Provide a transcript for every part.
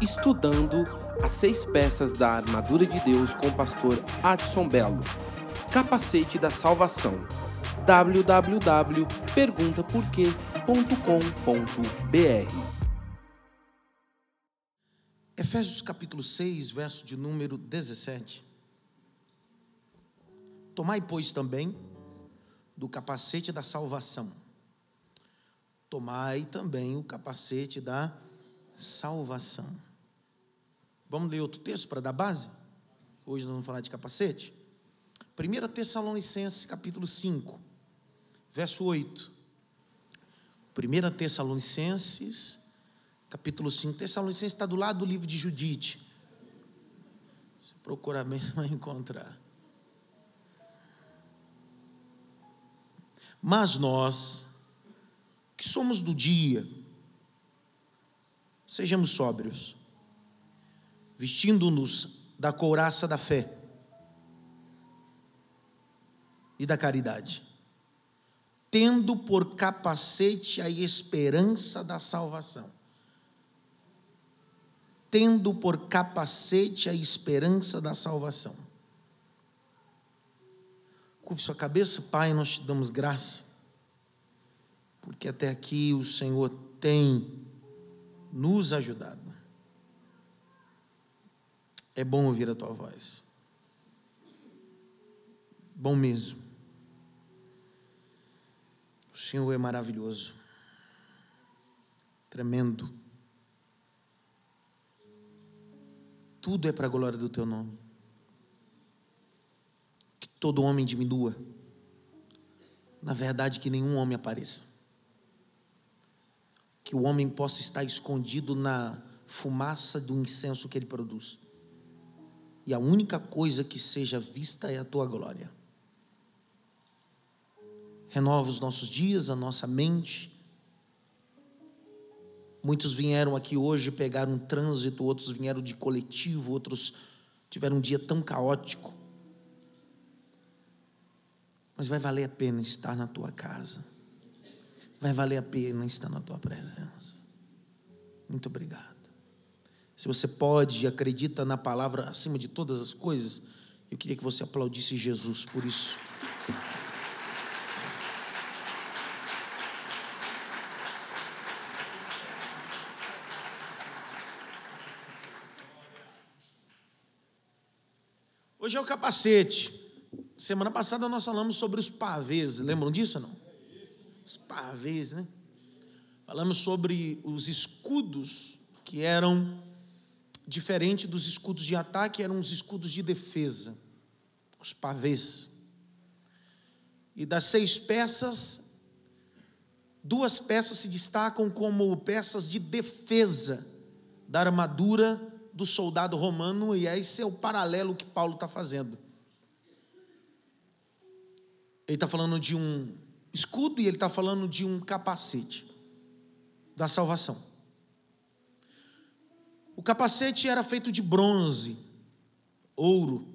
estudando as seis peças da armadura de Deus com o pastor Adson Belo. Capacete da Salvação. www.perguntaporquê.com.br Efésios capítulo 6, verso de número 17. Tomai, pois, também do capacete da salvação. Tomai também o capacete da salvação. Vamos ler outro texto para dar base? Hoje nós vamos falar de capacete. 1 Tessalonicenses, capítulo 5, verso 8. 1 Tessalonicenses, capítulo 5. Tessalonicenses está do lado do livro de Judite. Se procurar mesmo, vai encontrar. Mas nós, que somos do dia, sejamos sóbrios, vestindo-nos da couraça da fé e da caridade, tendo por capacete a esperança da salvação. Tendo por capacete a esperança da salvação. Curve sua cabeça, Pai, nós te damos graça, porque até aqui o Senhor tem nos ajudado. É bom ouvir a tua voz. Bom mesmo. O Senhor é maravilhoso, tremendo. Tudo é para a glória do teu nome. Que todo homem diminua. Na verdade, que nenhum homem apareça. Que o homem possa estar escondido na fumaça do incenso que ele produz. E a única coisa que seja vista é a tua glória renova os nossos dias, a nossa mente. Muitos vieram aqui hoje pegar um trânsito, outros vieram de coletivo, outros tiveram um dia tão caótico. Mas vai valer a pena estar na tua casa. Vai valer a pena estar na tua presença. Muito obrigado. Se você pode e acredita na palavra acima de todas as coisas, eu queria que você aplaudisse Jesus por isso. Hoje é o capacete. Semana passada nós falamos sobre os pavês, lembram disso ou não? Os pavês, né? Falamos sobre os escudos que eram diferente dos escudos de ataque, eram os escudos de defesa, os pavês. E das seis peças, duas peças se destacam como peças de defesa da armadura do soldado romano, e esse é o paralelo que Paulo está fazendo. Ele está falando de um escudo e ele está falando de um capacete da salvação. O capacete era feito de bronze, ouro.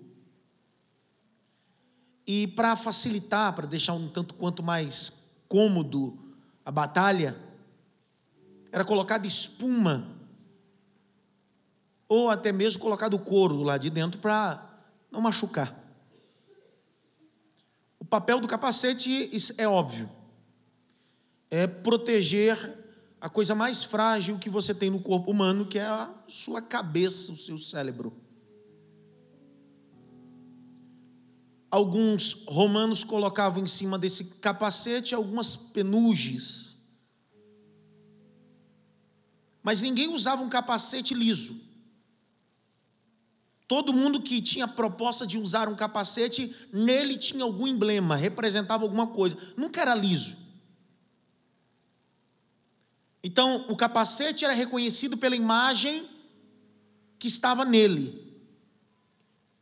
E para facilitar, para deixar um tanto quanto mais cômodo a batalha, era colocada espuma ou até mesmo colocado couro lá de dentro para não machucar. O papel do capacete é óbvio, é proteger a coisa mais frágil que você tem no corpo humano, que é a sua cabeça, o seu cérebro. Alguns romanos colocavam em cima desse capacete algumas penugens. Mas ninguém usava um capacete liso. Todo mundo que tinha proposta de usar um capacete, nele tinha algum emblema, representava alguma coisa. Nunca era liso. Então, o capacete era reconhecido pela imagem que estava nele,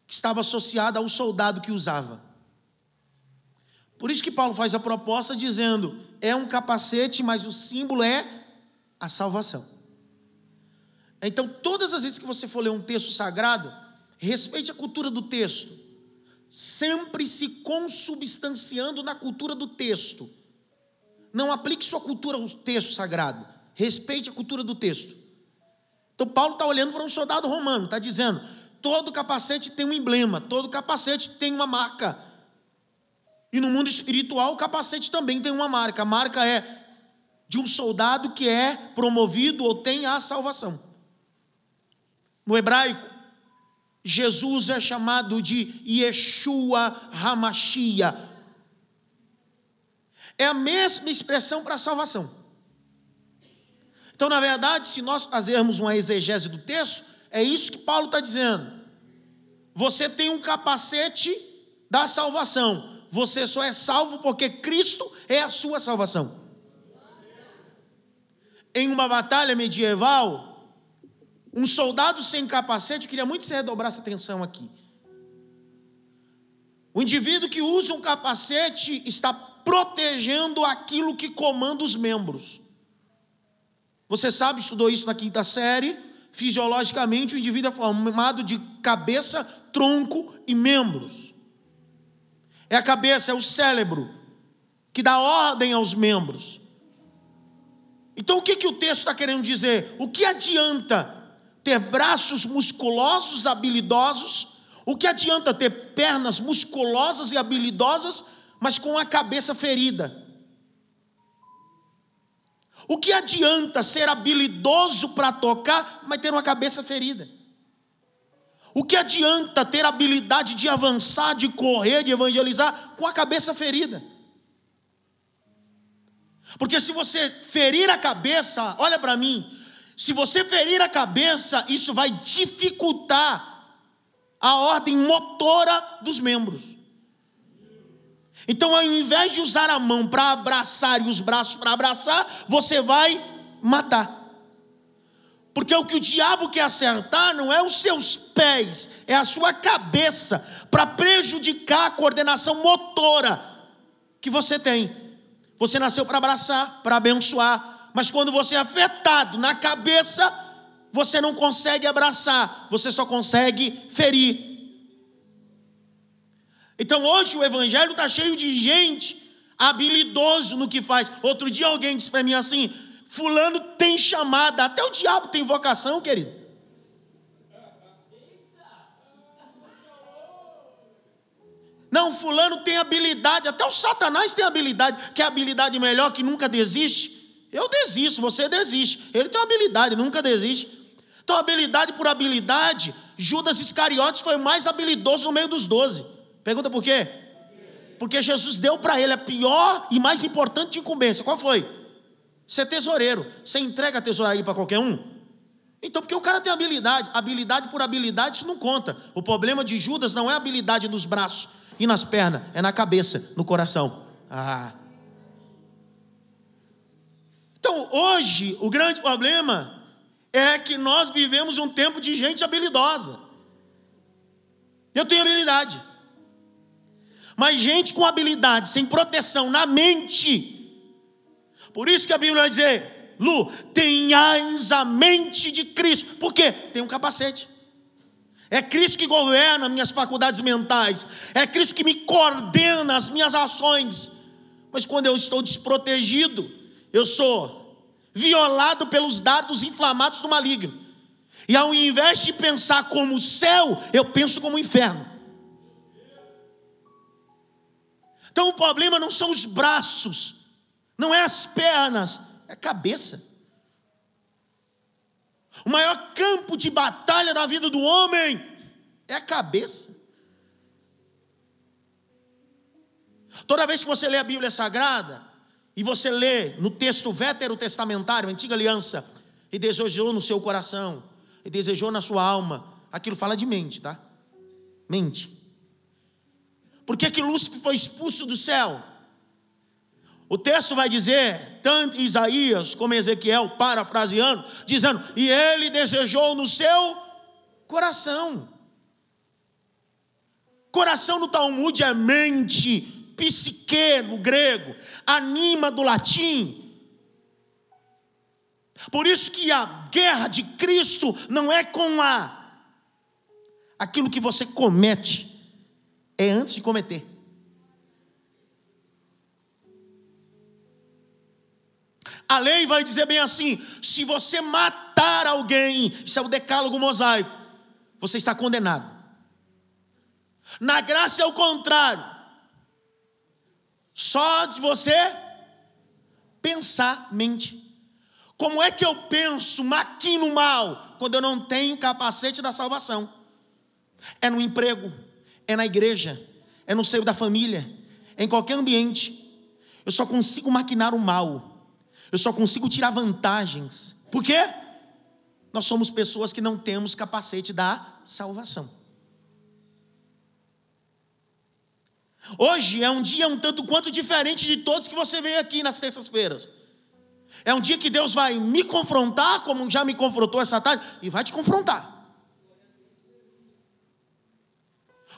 que estava associada ao soldado que usava. Por isso que Paulo faz a proposta dizendo: é um capacete, mas o símbolo é a salvação. Então, todas as vezes que você for ler um texto sagrado, Respeite a cultura do texto. Sempre se consubstanciando na cultura do texto. Não aplique sua cultura ao texto sagrado. Respeite a cultura do texto. Então, Paulo está olhando para um soldado romano, está dizendo: todo capacete tem um emblema, todo capacete tem uma marca. E no mundo espiritual, o capacete também tem uma marca. A marca é de um soldado que é promovido ou tem a salvação. No hebraico, Jesus é chamado de Yeshua Hamashia. É a mesma expressão para salvação. Então, na verdade, se nós fazermos uma exegese do texto, é isso que Paulo está dizendo. Você tem um capacete da salvação. Você só é salvo porque Cristo é a sua salvação. Em uma batalha medieval, um soldado sem capacete, queria muito que você redobrasse atenção aqui. O indivíduo que usa um capacete está protegendo aquilo que comanda os membros. Você sabe, estudou isso na quinta série. Fisiologicamente, o indivíduo é formado de cabeça, tronco e membros. É a cabeça, é o cérebro, que dá ordem aos membros. Então, o que, que o texto está querendo dizer? O que adianta ter braços musculosos, habilidosos? O que adianta ter pernas musculosas e habilidosas, mas com a cabeça ferida? O que adianta ser habilidoso para tocar, mas ter uma cabeça ferida? O que adianta ter habilidade de avançar, de correr, de evangelizar com a cabeça ferida? Porque se você ferir a cabeça, olha para mim, se você ferir a cabeça, isso vai dificultar a ordem motora dos membros. Então, ao invés de usar a mão para abraçar e os braços para abraçar, você vai matar. Porque o que o diabo quer acertar não é os seus pés, é a sua cabeça, para prejudicar a coordenação motora que você tem. Você nasceu para abraçar, para abençoar, mas quando você é afetado na cabeça, você não consegue abraçar, você só consegue ferir. Então hoje o evangelho está cheio de gente habilidoso no que faz. Outro dia alguém disse para mim assim: Fulano tem chamada, até o diabo tem vocação, querido. Não, fulano tem habilidade, até o Satanás tem habilidade, que é habilidade melhor que nunca desiste. Eu desisto, você desiste. Ele tem habilidade, nunca desiste. Então, habilidade por habilidade, Judas Iscariotes foi mais habilidoso no meio dos doze. Pergunta por quê? Porque Jesus deu para ele a pior e mais importante incumbência. Qual foi? Ser tesoureiro. Você entrega a tesouraria para qualquer um? Então, porque o cara tem habilidade. Habilidade por habilidade, isso não conta. O problema de Judas não é habilidade nos braços e nas pernas, é na cabeça, no coração. Ah. Então, hoje, o grande problema é que nós vivemos um tempo de gente habilidosa. Eu tenho habilidade. Mas gente com habilidade, sem proteção na mente. Por isso que a Bíblia vai dizer, Lu, tenhais a mente de Cristo. Por quê? Tem um capacete. É Cristo que governa minhas faculdades mentais. É Cristo que me coordena as minhas ações. Mas quando eu estou desprotegido, eu sou violado pelos dardos inflamados do maligno. E ao invés de pensar como o céu, eu penso como o inferno. Então o problema não são os braços, não é as pernas, é a cabeça. O maior campo de batalha na vida do homem é a cabeça. Toda vez que você lê a Bíblia Sagrada, e você lê no texto veterotestamentário, antiga aliança, e desejou no seu coração, e desejou na sua alma, aquilo fala de mente, tá? Mente. Por que, que Lúcifer foi expulso do céu? O texto vai dizer, tanto Isaías como Ezequiel, parafraseando, dizendo: E ele desejou no seu coração. Coração no Talmud é mente, psique no grego, anima do latim. Por isso que a guerra de Cristo não é com a aquilo que você comete, é antes de cometer. A lei vai dizer bem assim: se você matar alguém, isso é o decálogo mosaico, você está condenado. Na graça é o contrário. Só de você pensar, mente. Como é que eu penso, maquino mal, quando eu não tenho capacete da salvação? É no emprego, é na igreja, é no seio da família, é em qualquer ambiente. Eu só consigo maquinar o mal eu só consigo tirar vantagens. Por quê? Nós somos pessoas que não temos capacete da salvação. Hoje é um dia um tanto quanto diferente de todos que você vê aqui nas terças-feiras. É um dia que Deus vai me confrontar, como já me confrontou essa tarde, e vai te confrontar.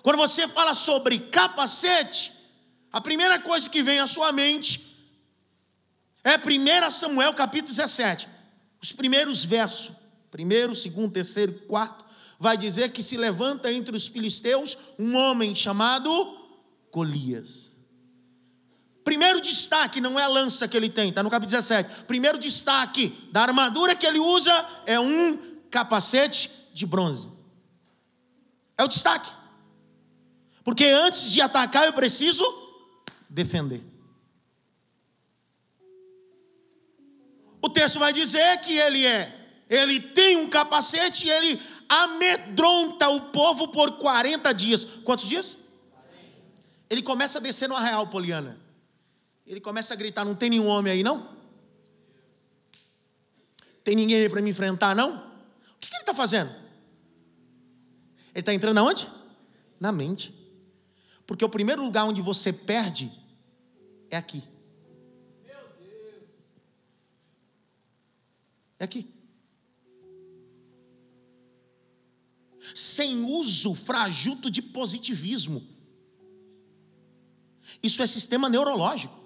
Quando você fala sobre capacete, a primeira coisa que vem à sua mente é 1 Samuel capítulo 17. Os primeiros versos, primeiro, segundo, terceiro, quarto, vai dizer que se levanta entre os filisteus um homem chamado Golias. Primeiro destaque não é a lança que ele tem, está no capítulo 17. Primeiro destaque da armadura que ele usa é um capacete de bronze. É o destaque. Porque antes de atacar eu preciso defender. o texto vai dizer que ele é, ele tem um capacete e ele amedronta o povo por 40 dias. Quantos dias? Ele começa a descer no arreal, Poliana. Ele começa a gritar: Não tem nenhum homem aí, não? Tem ninguém aí para me enfrentar, não? O que, que ele está fazendo? Ele está entrando aonde? Na mente. Porque o primeiro lugar onde você perde é aqui. É aqui. Sem uso frajuto de positivismo. Isso é sistema neurológico.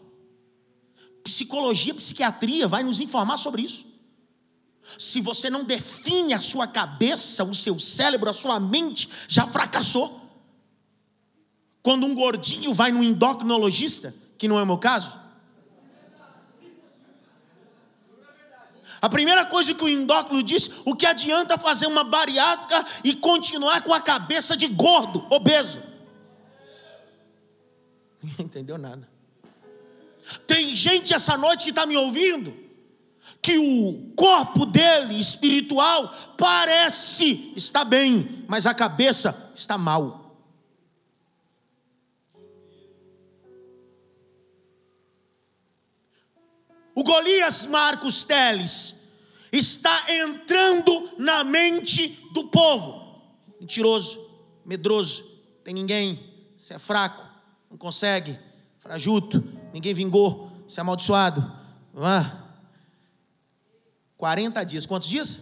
Psicologia, psiquiatria vai nos informar sobre isso. Se você não define a sua cabeça, o seu cérebro, a sua mente, já fracassou. Quando um gordinho vai no endocrinologista, que não é o meu caso, A primeira coisa que o endócrino diz: o que adianta fazer uma bariátrica e continuar com a cabeça de gordo, obeso? Ninguém entendeu nada. Tem gente essa noite que está me ouvindo, que o corpo dele espiritual parece estar bem, mas a cabeça está mal. O Golias Marcos Teles está entrando na mente do povo. Mentiroso, medroso, tem ninguém, você é fraco, não consegue, frajuto, ninguém vingou, você é amaldiçoado. Ah. 40 dias, quantos dias?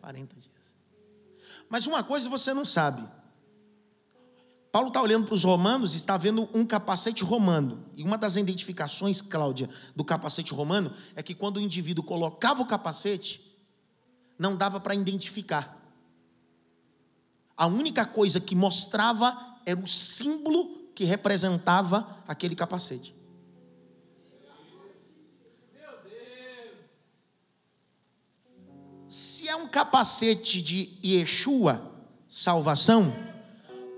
40 dias. Mas uma coisa você não sabe. Paulo está olhando para os romanos e está vendo um capacete romano. E uma das identificações, Cláudia, do capacete romano é que quando o indivíduo colocava o capacete, não dava para identificar. A única coisa que mostrava era o símbolo que representava aquele capacete. Se é um capacete de Yeshua, salvação,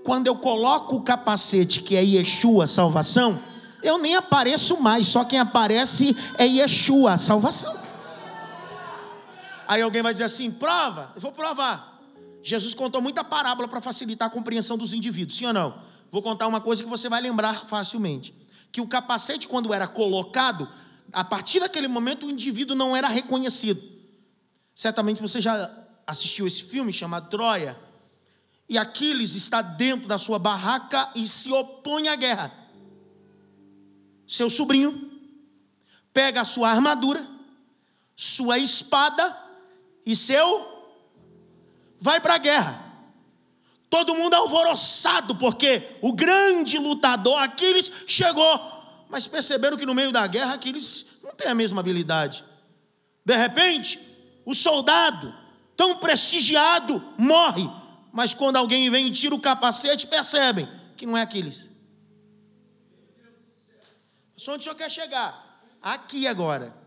quando eu coloco o capacete que é Yeshua, salvação, eu nem apareço mais, só quem aparece é Yeshua, salvação. Aí alguém vai dizer assim: prova, eu vou provar. Jesus contou muita parábola para facilitar a compreensão dos indivíduos, sim ou não? Vou contar uma coisa que você vai lembrar facilmente: que o capacete, quando era colocado, a partir daquele momento o indivíduo não era reconhecido. Certamente você já assistiu esse filme chamado Troia e Aquiles está dentro da sua barraca e se opõe à guerra. Seu sobrinho pega a sua armadura, sua espada e seu vai para a guerra. Todo mundo alvoroçado porque o grande lutador Aquiles chegou, mas perceberam que no meio da guerra Aquiles não tem a mesma habilidade. De repente, o soldado tão prestigiado morre mas quando alguém vem e tira o capacete, percebem que não é Aquiles. Só onde o senhor quer chegar? Aqui agora.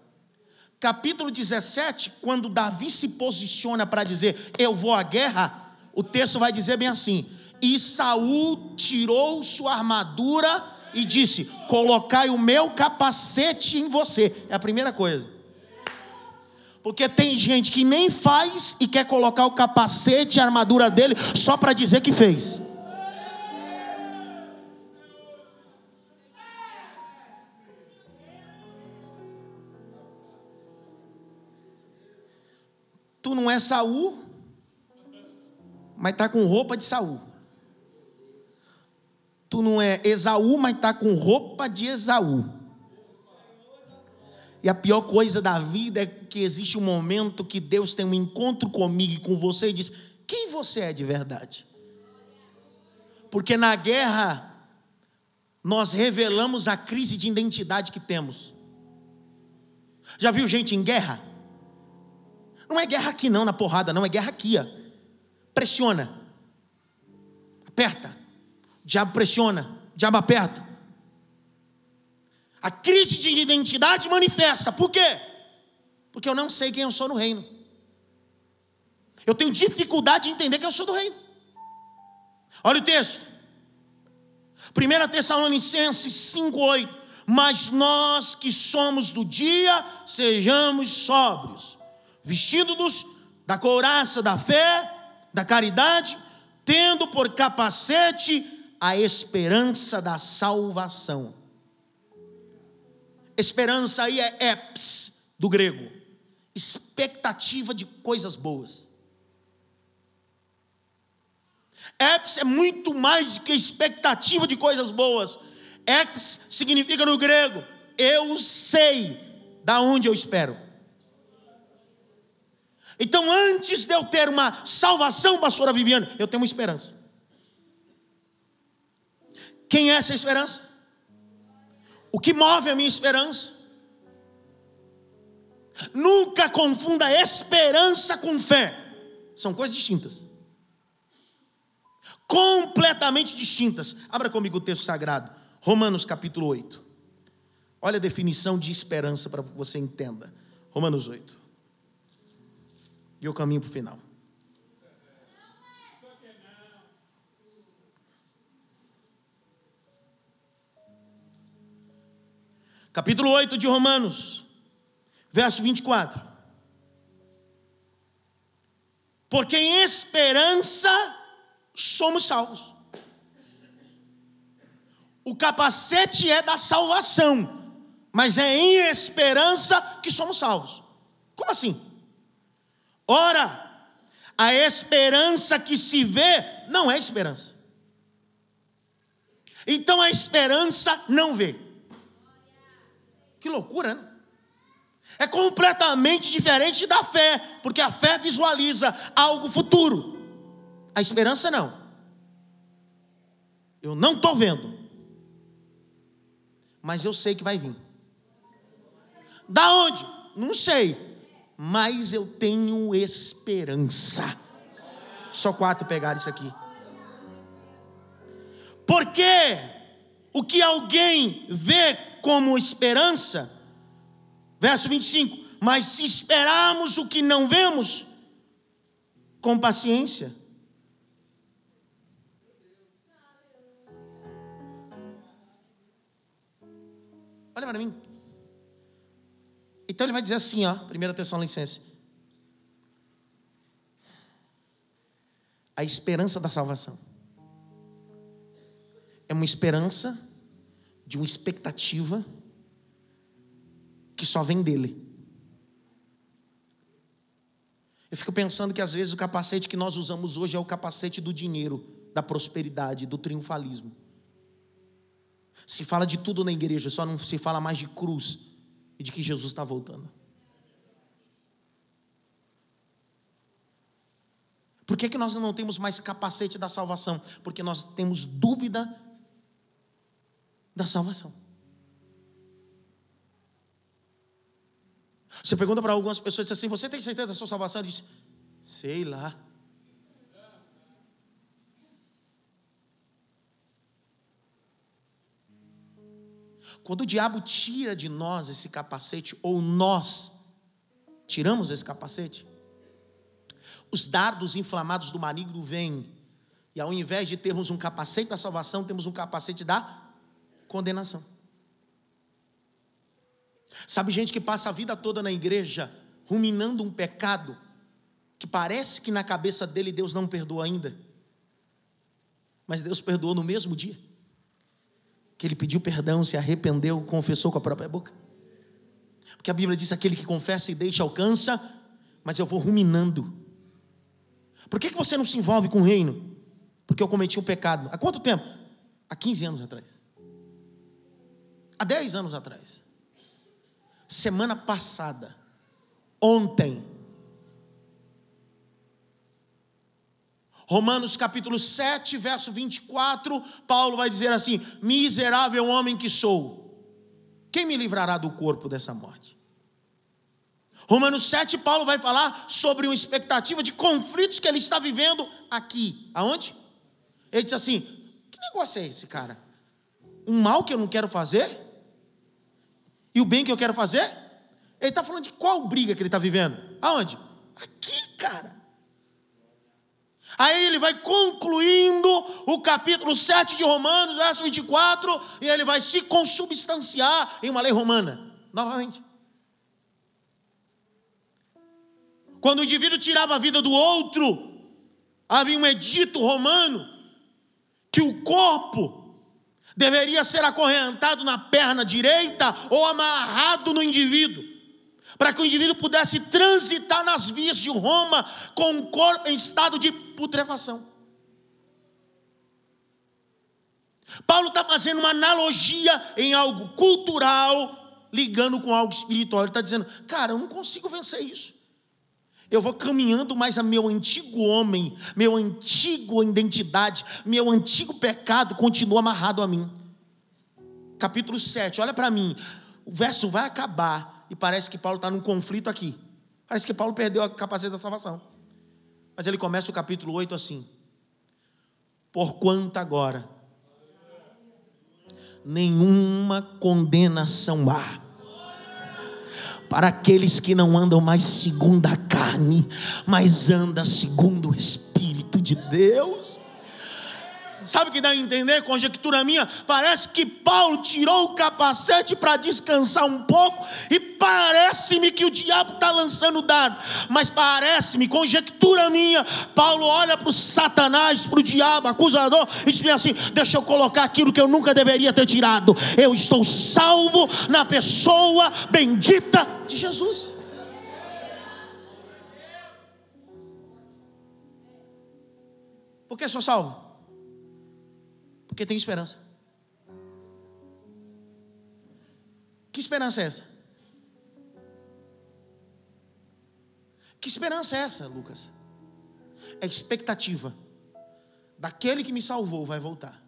capítulo 17, quando Davi se posiciona para dizer eu vou à guerra, o texto vai dizer bem assim: e Saul tirou sua armadura e disse: Colocai o meu capacete em você. É a primeira coisa. Porque tem gente que nem faz e quer colocar o capacete e a armadura dele só para dizer que fez. Tu não é Saul, mas tá com roupa de Saul. Tu não é Esaú, mas tá com roupa de Esaú. E a pior coisa da vida é que existe um momento que Deus tem um encontro comigo e com você e diz: Quem você é de verdade? Porque na guerra, nós revelamos a crise de identidade que temos. Já viu gente em guerra? Não é guerra aqui, não, na porrada, não, é guerra aqui. Ó. Pressiona, aperta, o diabo pressiona, o diabo aperta. A crise de identidade manifesta. Por quê? Porque eu não sei quem eu sou no reino. Eu tenho dificuldade de entender quem eu sou do reino. Olha o texto. 1 Tessalonicenses 5,8. Mas nós que somos do dia, sejamos sóbrios, vestindo-nos da couraça da fé, da caridade, tendo por capacete a esperança da salvação. Esperança aí é eps, do grego. Expectativa de coisas boas. Eps é muito mais do que expectativa de coisas boas. Eps significa no grego, eu sei da onde eu espero. Então, antes de eu ter uma salvação, pastora Viviane, eu tenho uma esperança. Quem é essa esperança? O que move a minha esperança? Nunca confunda esperança com fé. São coisas distintas. Completamente distintas. Abra comigo o texto sagrado. Romanos capítulo 8. Olha a definição de esperança para que você entenda. Romanos 8. E eu caminho para o final. Capítulo 8 de Romanos, verso 24. Porque em esperança somos salvos. O capacete é da salvação, mas é em esperança que somos salvos. Como assim? Ora, a esperança que se vê não é esperança. Então a esperança não vê. Que loucura, né? É completamente diferente da fé, porque a fé visualiza algo futuro, a esperança não. Eu não estou vendo, mas eu sei que vai vir. Da onde? Não sei, mas eu tenho esperança. Só quatro pegaram isso aqui. Porque o que alguém vê como esperança. Verso 25: Mas se esperarmos o que não vemos, com paciência. Olha para mim. Então ele vai dizer assim, ó, primeira licença. A esperança da salvação. É uma esperança de uma expectativa que só vem dele. Eu fico pensando que às vezes o capacete que nós usamos hoje é o capacete do dinheiro, da prosperidade, do triunfalismo. Se fala de tudo na igreja, só não se fala mais de cruz e de que Jesus está voltando. Por que, que nós não temos mais capacete da salvação? Porque nós temos dúvida da salvação. Você pergunta para algumas pessoas assim: Você tem certeza da sua salvação? Diz: Sei lá. Quando o diabo tira de nós esse capacete, ou nós Tiramos esse capacete? Os dardos inflamados do maligno vêm, e ao invés de termos um capacete da salvação, temos um capacete da condenação. Sabe gente que passa a vida toda na igreja ruminando um pecado que parece que na cabeça dele Deus não perdoa ainda. Mas Deus perdoou no mesmo dia. Que ele pediu perdão, se arrependeu, confessou com a própria boca. Porque a Bíblia diz: aquele que confessa e deixa alcança, mas eu vou ruminando. Por que, que você não se envolve com o reino? Porque eu cometi um pecado. Há quanto tempo? Há 15 anos atrás. Há 10 anos atrás. Semana passada. Ontem Romanos capítulo 7, verso 24, Paulo vai dizer assim: Miserável homem que sou, quem me livrará do corpo dessa morte? Romanos 7, Paulo vai falar sobre uma expectativa de conflitos que ele está vivendo aqui. Aonde? Ele diz assim: Que negócio é esse, cara? Um mal que eu não quero fazer? E o bem que eu quero fazer? Ele está falando de qual briga que ele está vivendo? Aonde? Aqui, cara. Aí ele vai concluindo o capítulo 7 de Romanos, verso 24, e ele vai se consubstanciar em uma lei romana, novamente. Quando o indivíduo tirava a vida do outro, havia um edito romano que o corpo deveria ser acorrentado na perna direita ou amarrado no indivíduo para que o indivíduo pudesse transitar nas vias de Roma com o corpo em estado de putrefação. Paulo está fazendo uma analogia em algo cultural, ligando com algo espiritual. Ele está dizendo, cara, eu não consigo vencer isso. Eu vou caminhando, mas a meu antigo homem, meu antigo identidade, meu antigo pecado continua amarrado a mim. Capítulo 7, olha para mim. O verso vai acabar e parece que Paulo está num conflito aqui. Parece que Paulo perdeu a capacidade da salvação. Mas ele começa o capítulo 8 assim: Porquanto agora nenhuma condenação há para aqueles que não andam mais segundo a carne, mas andam segundo o Espírito de Deus. Sabe o que dá a entender? Conjectura minha. Parece que Paulo tirou o capacete para descansar um pouco. E parece-me que o diabo está lançando dado. Mas parece-me, conjectura minha. Paulo olha para o Satanás, para o diabo, acusador, e diz assim: Deixa eu colocar aquilo que eu nunca deveria ter tirado. Eu estou salvo na pessoa bendita de Jesus. Por que sou salvo? Porque tem esperança. Que esperança é essa? Que esperança é essa, Lucas? É expectativa daquele que me salvou vai voltar.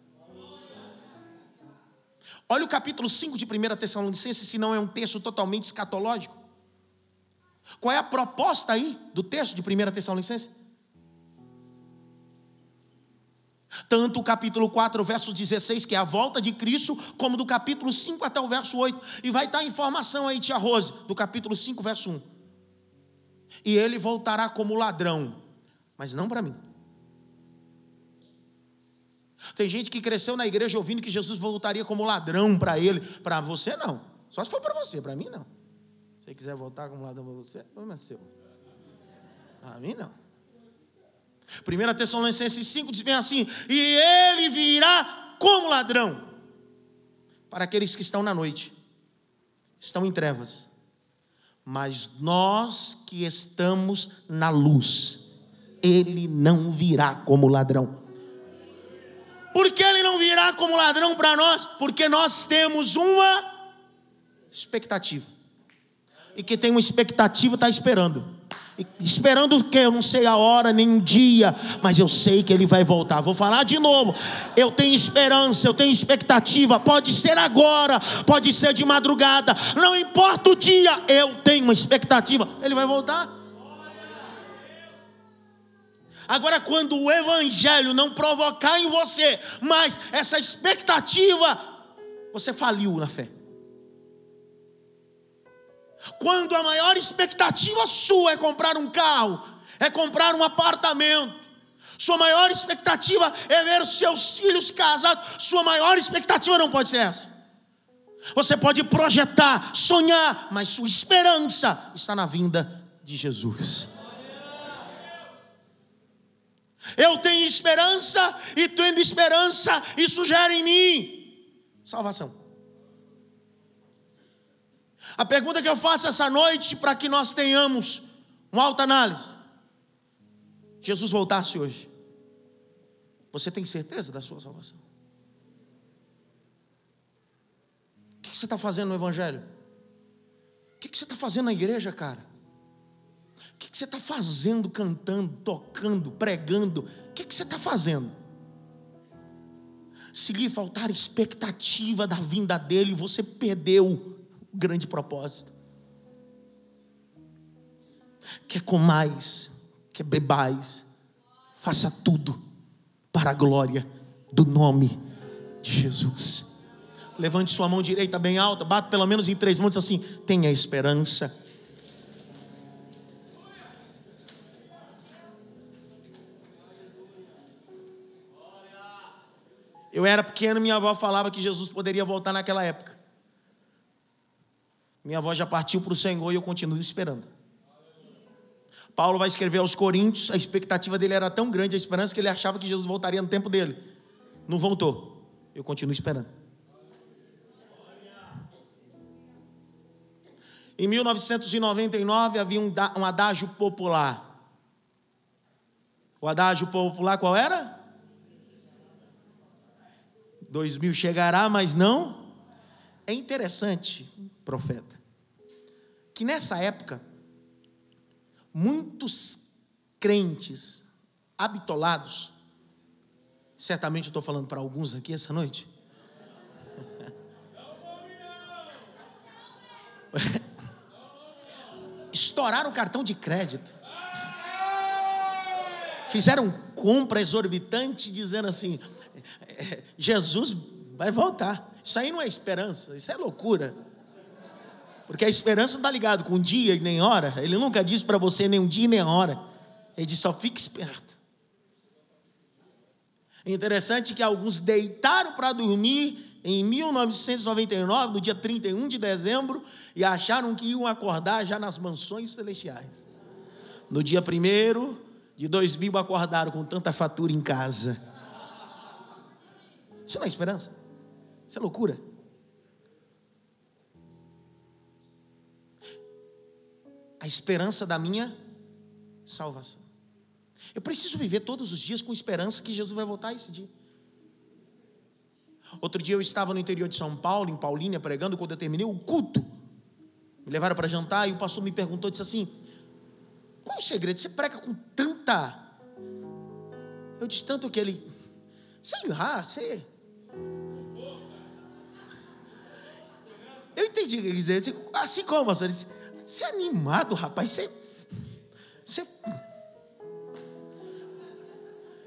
Olha o capítulo 5 de 1 Tessalonicenses, se não é um texto totalmente escatológico. Qual é a proposta aí do texto de 1 Tessalonicenses? Tanto o capítulo 4, verso 16, que é a volta de Cristo, como do capítulo 5 até o verso 8. E vai estar a informação aí, tia Rose, do capítulo 5, verso 1. E ele voltará como ladrão, mas não para mim. Tem gente que cresceu na igreja ouvindo que Jesus voltaria como ladrão para ele. Para você, não. Só se for para você, para mim, não. Se você quiser voltar como ladrão para você, problema é seu. Para mim, não. 1 Tessalonicenses 5 diz bem assim: E ele virá como ladrão para aqueles que estão na noite, estão em trevas. Mas nós que estamos na luz, ele não virá como ladrão. Por que ele não virá como ladrão para nós? Porque nós temos uma expectativa. E quem tem uma expectativa está esperando esperando o que? Eu não sei a hora nem o dia, mas eu sei que ele vai voltar. Vou falar de novo. Eu tenho esperança, eu tenho expectativa. Pode ser agora, pode ser de madrugada, não importa o dia, eu tenho uma expectativa. Ele vai voltar. Agora, quando o evangelho não provocar em você mais essa expectativa, você faliu na fé. Quando a maior expectativa sua é comprar um carro, é comprar um apartamento, sua maior expectativa é ver seus filhos casados, sua maior expectativa não pode ser essa. Você pode projetar, sonhar, mas sua esperança está na vinda de Jesus. Eu tenho esperança e tendo esperança, isso gera em mim salvação. A pergunta que eu faço essa noite para que nós tenhamos uma alta análise. Jesus voltasse hoje. Você tem certeza da sua salvação? O que você está fazendo no Evangelho? O que você está fazendo na igreja, cara? O que você está fazendo, cantando, tocando, pregando? O que você está fazendo? Se lhe faltar expectativa da vinda dele, você perdeu grande propósito. Quer comais, quer bebais, faça tudo para a glória do nome de Jesus. Levante sua mão direita bem alta, bate pelo menos em três mãos assim: tenha esperança Eu era pequeno, minha avó falava que Jesus poderia voltar naquela época. Minha avó já partiu para o Senhor e eu continuo esperando. Paulo vai escrever aos Coríntios, a expectativa dele era tão grande, a esperança que ele achava que Jesus voltaria no tempo dele. Não voltou. Eu continuo esperando. Em 1999 havia um, um adágio popular. O adágio popular qual era? 2000 chegará, mas não. É interessante, profeta, que nessa época, muitos crentes habitolados, certamente eu estou falando para alguns aqui essa noite, estouraram o cartão de crédito, fizeram compra exorbitante, dizendo assim: Jesus vai voltar. Isso aí não é esperança, isso é loucura. Porque a esperança não está ligado com dia e nem hora. Ele nunca disse para você nem um dia nem hora. Ele disse só fique esperto. É interessante que alguns deitaram para dormir em 1999, no dia 31 de dezembro, e acharam que iam acordar já nas mansões celestiais. No dia 1 de 2000 acordaram com tanta fatura em casa isso não é esperança. Isso é loucura. A esperança da minha salvação. Eu preciso viver todos os dias com esperança que Jesus vai voltar esse dia. Outro dia eu estava no interior de São Paulo, em Paulínia, pregando, quando eu terminei o culto. Me levaram para jantar e o pastor me perguntou, disse assim: qual é o segredo? Você prega com tanta. Eu disse tanto que ele. Sei lá, você Eu entendi o que ele dizer. Disse, assim como, pastor? Ele disse, você é animado, rapaz. Você, você...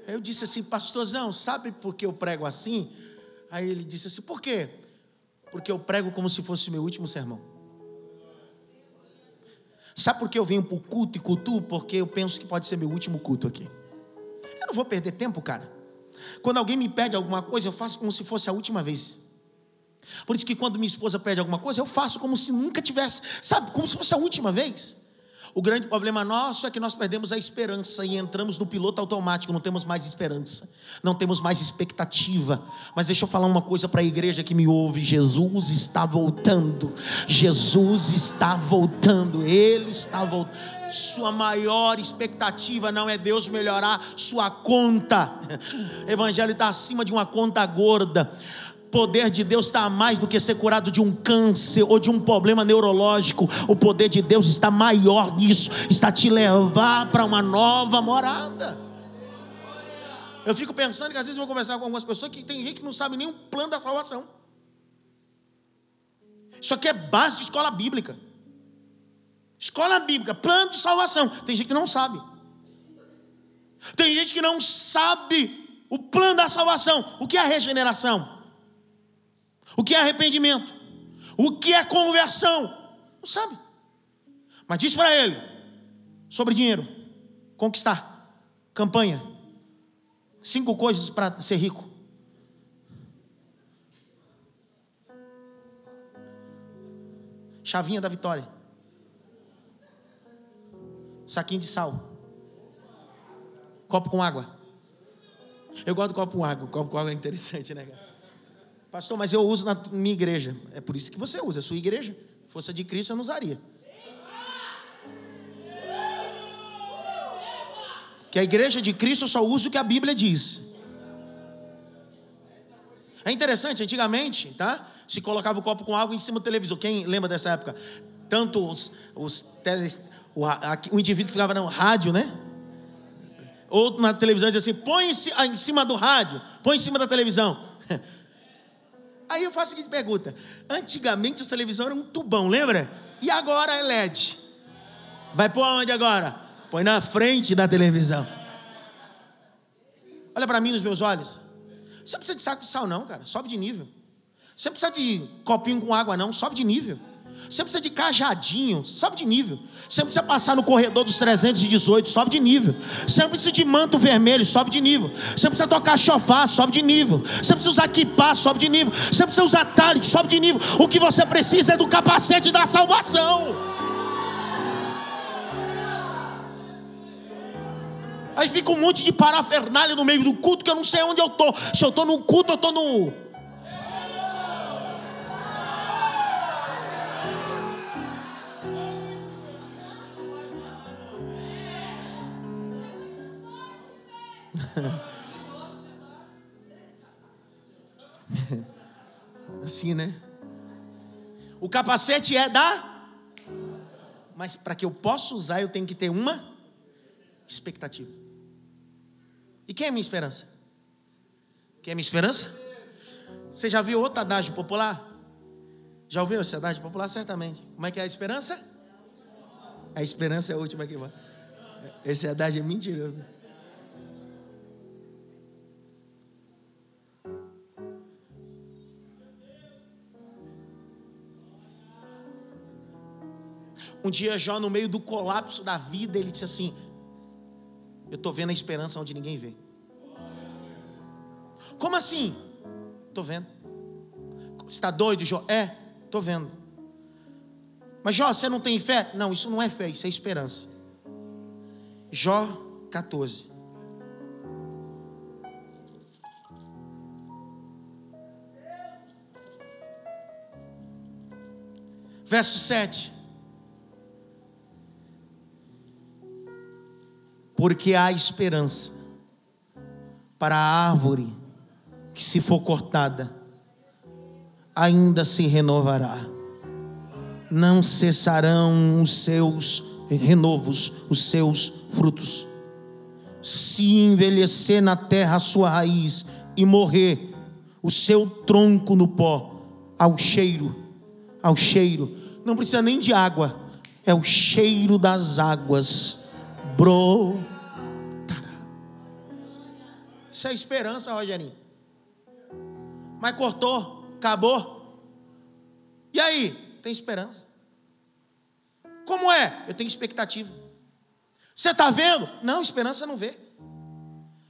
Eu disse assim, pastorzão, sabe por que eu prego assim? Aí ele disse assim, por quê? Porque eu prego como se fosse meu último sermão. Sabe por que eu venho para o culto e cultuo? Porque eu penso que pode ser meu último culto aqui. Eu não vou perder tempo, cara. Quando alguém me pede alguma coisa, eu faço como se fosse a última vez. Por isso que quando minha esposa pede alguma coisa, eu faço como se nunca tivesse, sabe, como se fosse a última vez. O grande problema nosso é que nós perdemos a esperança e entramos no piloto automático, não temos mais esperança, não temos mais expectativa. Mas deixa eu falar uma coisa para a igreja que me ouve: Jesus está voltando, Jesus está voltando, Ele está voltando. Sua maior expectativa não é Deus melhorar sua conta, Evangelho está acima de uma conta gorda poder de Deus está mais do que ser curado de um câncer ou de um problema neurológico. O poder de Deus está maior nisso, está te levar para uma nova morada. Eu fico pensando que às vezes eu vou conversar com algumas pessoas que tem gente que não sabe nem o plano da salvação. Isso aqui é base de escola bíblica. Escola bíblica, plano de salvação. Tem gente que não sabe. Tem gente que não sabe o plano da salvação. O que é a regeneração? O que é arrependimento? O que é conversão? Não sabe. Mas diz para ele sobre dinheiro, conquistar, campanha, cinco coisas para ser rico. Chavinha da vitória. Saquinho de sal. Copo com água. Eu gosto do copo com água. O copo com água é interessante, né, cara? Pastor, mas eu uso na minha igreja. É por isso que você usa, é sua igreja. Força de Cristo eu não usaria. Que a igreja de Cristo só usa o que a Bíblia diz. É interessante, antigamente, tá? Se colocava o copo com água em cima do televisor. Quem lembra dessa época? Tanto os, os tele, o, o indivíduo que ficava no rádio, né? Ou na televisão dizia assim: põe em cima do rádio, põe em cima da televisão. Aí eu faço a seguinte pergunta: antigamente as televisões eram um tubão, lembra? E agora é LED. Vai pôr onde agora? Põe na frente da televisão. Olha para mim nos meus olhos. Você não precisa de saco de sal, não, cara. Sobe de nível. Você não precisa de copinho com água, não. Sobe de nível. Você precisa de cajadinho, sobe de nível. Você precisa passar no corredor dos 318, sobe de nível. Você precisa de manto vermelho, sobe de nível. Você precisa tocar chofar, sobe de nível. Você precisa usar kipá, sobe de nível. Você precisa usar talit, sobe de nível. O que você precisa é do capacete da salvação. Aí fica um monte de parafernália no meio do culto que eu não sei onde eu estou. Se eu estou no culto, eu estou no assim, né? O capacete é da. Mas para que eu possa usar, eu tenho que ter uma expectativa. E quem é minha esperança? Quem é minha esperança? Você já viu outro adágio popular? Já ouviu esse adágio popular? Certamente. Como é que é a esperança? A esperança é a última que vai. Esse adágio é mentiroso. Né? Um dia, Jó, no meio do colapso da vida, ele disse assim: Eu estou vendo a esperança onde ninguém vê. Como assim? Estou vendo. Você está doido, Jó? É, estou vendo. Mas Jó, você não tem fé? Não, isso não é fé, isso é esperança. Jó 14. Verso 7. Porque há esperança para a árvore que, se for cortada, ainda se renovará. Não cessarão os seus renovos, os seus frutos. Se envelhecer na terra a sua raiz e morrer o seu tronco no pó, ao cheiro, ao cheiro, não precisa nem de água, é o cheiro das águas, bro isso é esperança, Rogerinho. Mas cortou, acabou. E aí? Tem esperança. Como é? Eu tenho expectativa. Você está vendo? Não, esperança não vê.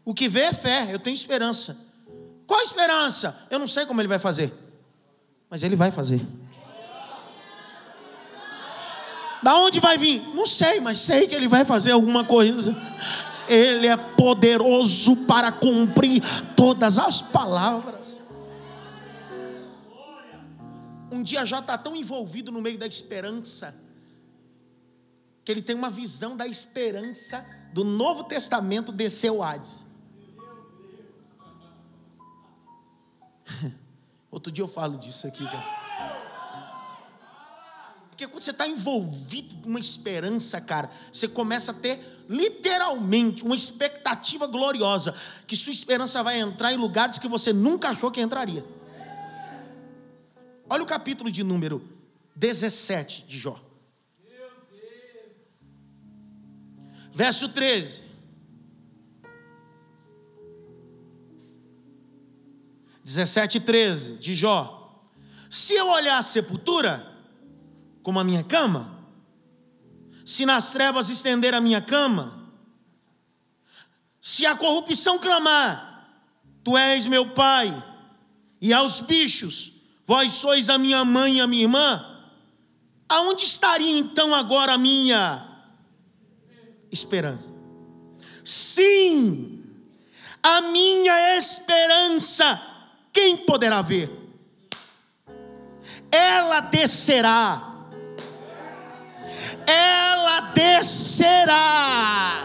O que vê é fé, eu tenho esperança. Qual a esperança? Eu não sei como ele vai fazer, mas ele vai fazer. Da onde vai vir? Não sei, mas sei que ele vai fazer alguma coisa. Ele é poderoso para cumprir todas as palavras. Um dia já está tão envolvido no meio da esperança, que ele tem uma visão da esperança do Novo Testamento desceu Hades. Outro dia eu falo disso aqui, cara. Porque quando você está envolvido com uma esperança, cara, você começa a ter literalmente uma expectativa gloriosa que sua esperança vai entrar em lugares que você nunca achou que entraria. Olha o capítulo de número 17 de Jó. Verso 13. Dezessete e 13 de Jó. Se eu olhar a sepultura, como a minha cama, Se nas trevas estender a minha cama, se a corrupção clamar, tu és meu pai, e aos bichos, vós sois a minha mãe e a minha irmã, aonde estaria então agora a minha esperança? Sim, a minha esperança, quem poderá ver? Ela descerá, ela descerá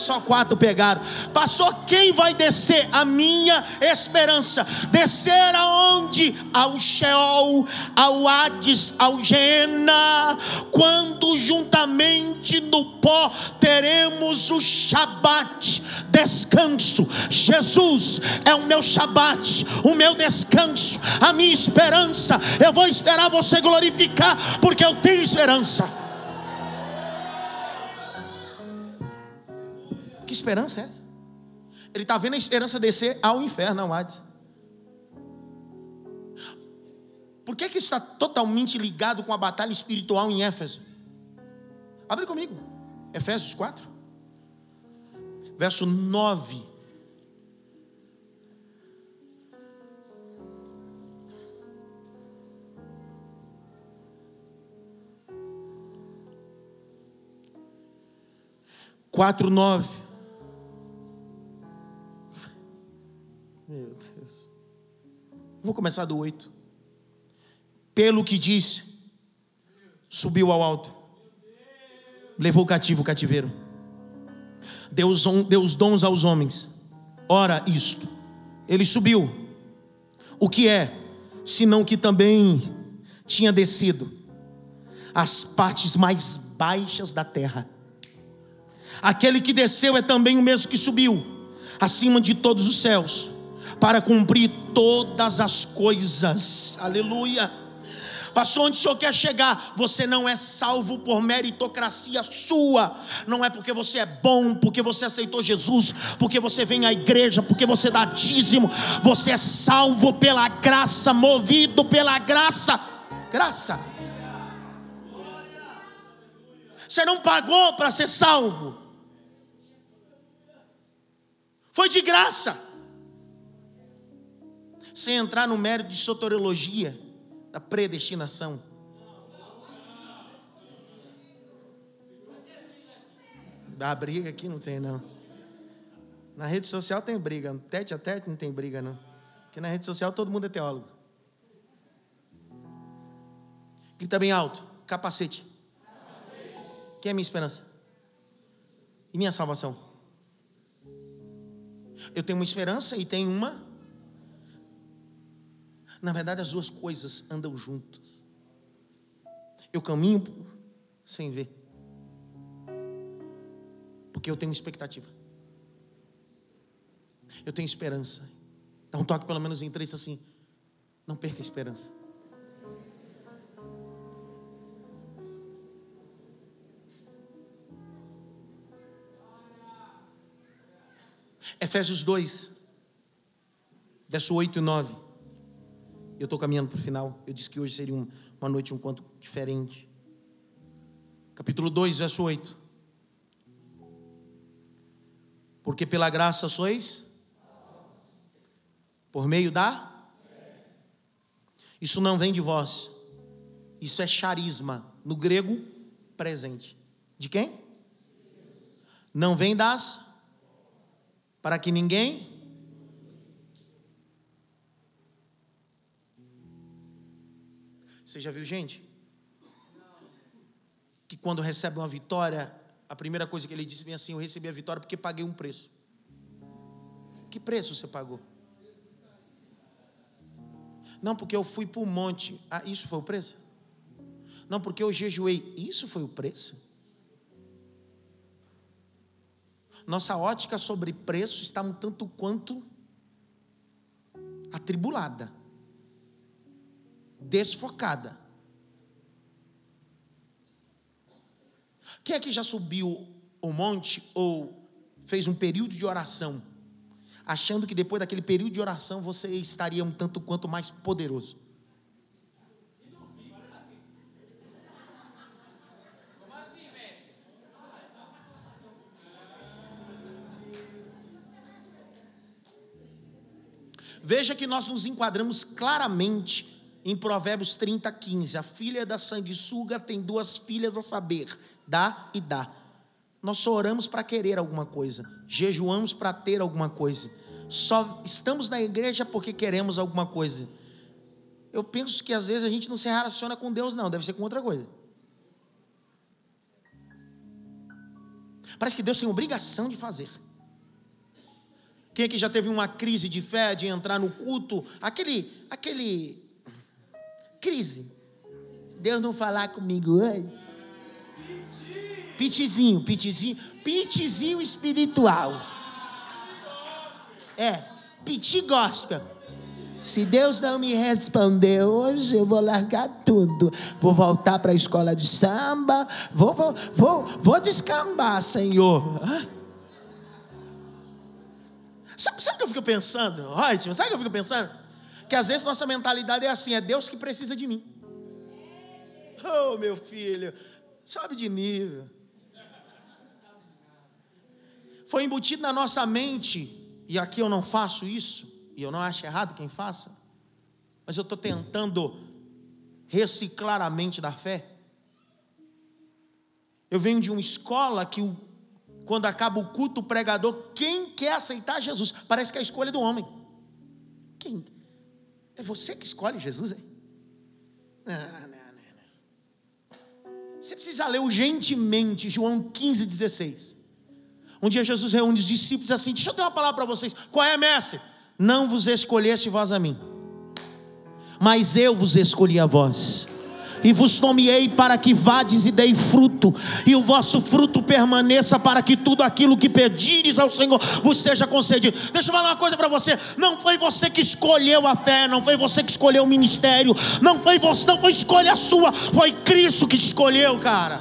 só quatro pegaram. Pastor, quem vai descer? A minha esperança. Descer aonde? Ao Sheol, ao Hades, ao Gena. Quando juntamente no pó teremos o Shabat, descanso. Jesus é o meu Shabat, o meu descanso, a minha esperança. Eu vou esperar você glorificar, porque eu tenho esperança. Que esperança é essa? Ele está vendo a esperança descer ao inferno, ao Hades. Por que, que isso está totalmente ligado com a batalha espiritual em Éfeso? Abre comigo, Efésios 4, verso 9. Quatro, nove. Vou começar do 8. Pelo que disse, subiu ao alto, levou cativo o cativeiro, deu os, deu os dons aos homens. Ora, isto, ele subiu. O que é, senão que também tinha descido as partes mais baixas da terra. Aquele que desceu é também o mesmo que subiu acima de todos os céus para cumprir todas as coisas. Aleluia. Pastor, onde o senhor quer chegar? Você não é salvo por meritocracia sua, não é porque você é bom, porque você aceitou Jesus, porque você vem à igreja, porque você dá dízimo. Você é salvo pela graça, movido pela graça. Graça. Você não pagou para ser salvo, foi de graça sem entrar no mérito de soteriologia, da predestinação. Dá briga aqui não tem não. Na rede social tem briga, tete a tete não tem briga não. Porque na rede social todo mundo é teólogo. Grita bem alto, capacete. capacete. Quem é minha esperança? E minha salvação? Eu tenho uma esperança e tenho uma na verdade, as duas coisas andam juntas. Eu caminho sem ver, porque eu tenho expectativa, eu tenho esperança. Dá um toque pelo menos em três assim. Não perca a esperança. Efésios 2, verso 8 e 9. Eu estou caminhando para o final. Eu disse que hoje seria uma noite um quanto diferente. Capítulo 2, verso 8. Porque pela graça sois por meio da Isso não vem de vós. Isso é charisma, no grego presente. De quem? Não vem das para que ninguém Você já viu gente? Que quando recebe uma vitória, a primeira coisa que ele disse bem assim: Eu recebi a vitória porque paguei um preço. Que preço você pagou? Não, porque eu fui para o monte. Ah, isso foi o preço? Não, porque eu jejuei. Isso foi o preço? Nossa ótica sobre preço está um tanto quanto atribulada desfocada. Quem é aqui já subiu o monte ou fez um período de oração, achando que depois daquele período de oração você estaria um tanto quanto mais poderoso? Veja que nós nos enquadramos claramente em Provérbios 30, 15. A filha da sanguessuga tem duas filhas a saber, dá e dá. Nós só oramos para querer alguma coisa, jejuamos para ter alguma coisa, só estamos na igreja porque queremos alguma coisa. Eu penso que às vezes a gente não se relaciona com Deus, não, deve ser com outra coisa. Parece que Deus tem obrigação de fazer. Quem aqui já teve uma crise de fé, de entrar no culto, aquele, aquele, crise. Deus não falar comigo hoje? Pitizinho, pitizinho, pitizinho espiritual. É, piti gospel. Se Deus não me responder hoje, eu vou largar tudo. Vou voltar para a escola de samba. Vou, vou, vou, vou descambar, Senhor. Sabe, sabe o que eu fico pensando? Ótimo, sabe o que eu fico pensando? Que às vezes nossa mentalidade é assim: é Deus que precisa de mim. Oh, meu filho, sobe de nível. Foi embutido na nossa mente e aqui eu não faço isso, e eu não acho errado quem faça, mas eu estou tentando reciclar a mente da fé. Eu venho de uma escola que, quando acaba o culto, o pregador, quem quer aceitar Jesus? Parece que é a escolha do homem. Quem? É você que escolhe Jesus, é? Não, não, não, não. Você precisa ler urgentemente João 15, 16. Um dia Jesus reúne os discípulos assim: Deixa eu ter uma palavra para vocês. Qual é, mestre? Não vos escolheste vós a mim, mas eu vos escolhi a vós e vos nomeei para que vades e dei fruto, e o vosso fruto permaneça, para que tudo aquilo que pedires ao Senhor vos seja concedido. Deixa eu falar uma coisa para você: não foi você que escolheu a fé, não foi você que escolheu o ministério, não foi você, não foi escolha sua, foi Cristo que escolheu, cara.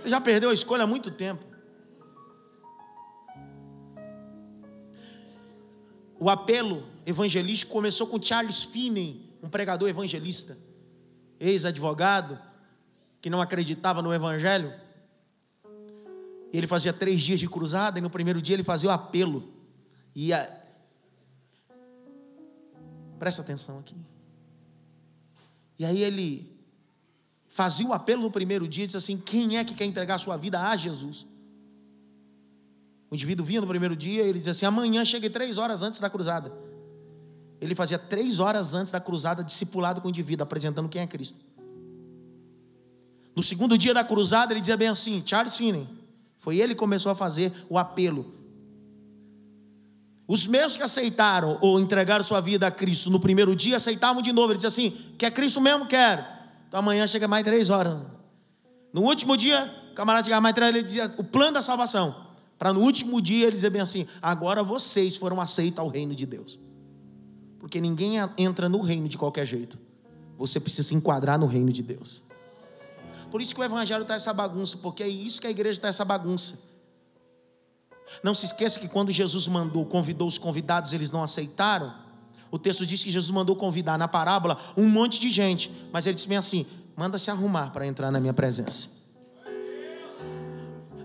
Você já perdeu a escolha há muito tempo. O apelo evangelístico começou com Charles Finney, um pregador evangelista, ex-advogado, que não acreditava no evangelho. Ele fazia três dias de cruzada e no primeiro dia ele fazia o apelo. E a... Presta atenção aqui. E aí ele fazia o apelo no primeiro dia e disse assim: Quem é que quer entregar a sua vida a Jesus? O indivíduo vinha no primeiro dia e ele dizia assim: Amanhã cheguei três horas antes da cruzada. Ele fazia três horas antes da cruzada, discipulado com o indivíduo, apresentando quem é Cristo. No segundo dia da cruzada, ele dizia bem assim: Charles Finney. Foi ele que começou a fazer o apelo. Os mesmos que aceitaram ou entregaram sua vida a Cristo no primeiro dia, aceitavam de novo. Ele dizia assim: Quer Cristo mesmo? Quero. Então amanhã chega mais três horas. No último dia, o camarada chegava mais três ele dizia o plano da salvação. Para no último dia ele dizer bem assim: agora vocês foram aceitos ao reino de Deus. Porque ninguém entra no reino de qualquer jeito. Você precisa se enquadrar no reino de Deus. Por isso que o evangelho está essa bagunça, porque é isso que a igreja está essa bagunça. Não se esqueça que quando Jesus mandou, convidou os convidados, eles não aceitaram. O texto diz que Jesus mandou convidar na parábola um monte de gente, mas ele disse bem assim: manda se arrumar para entrar na minha presença.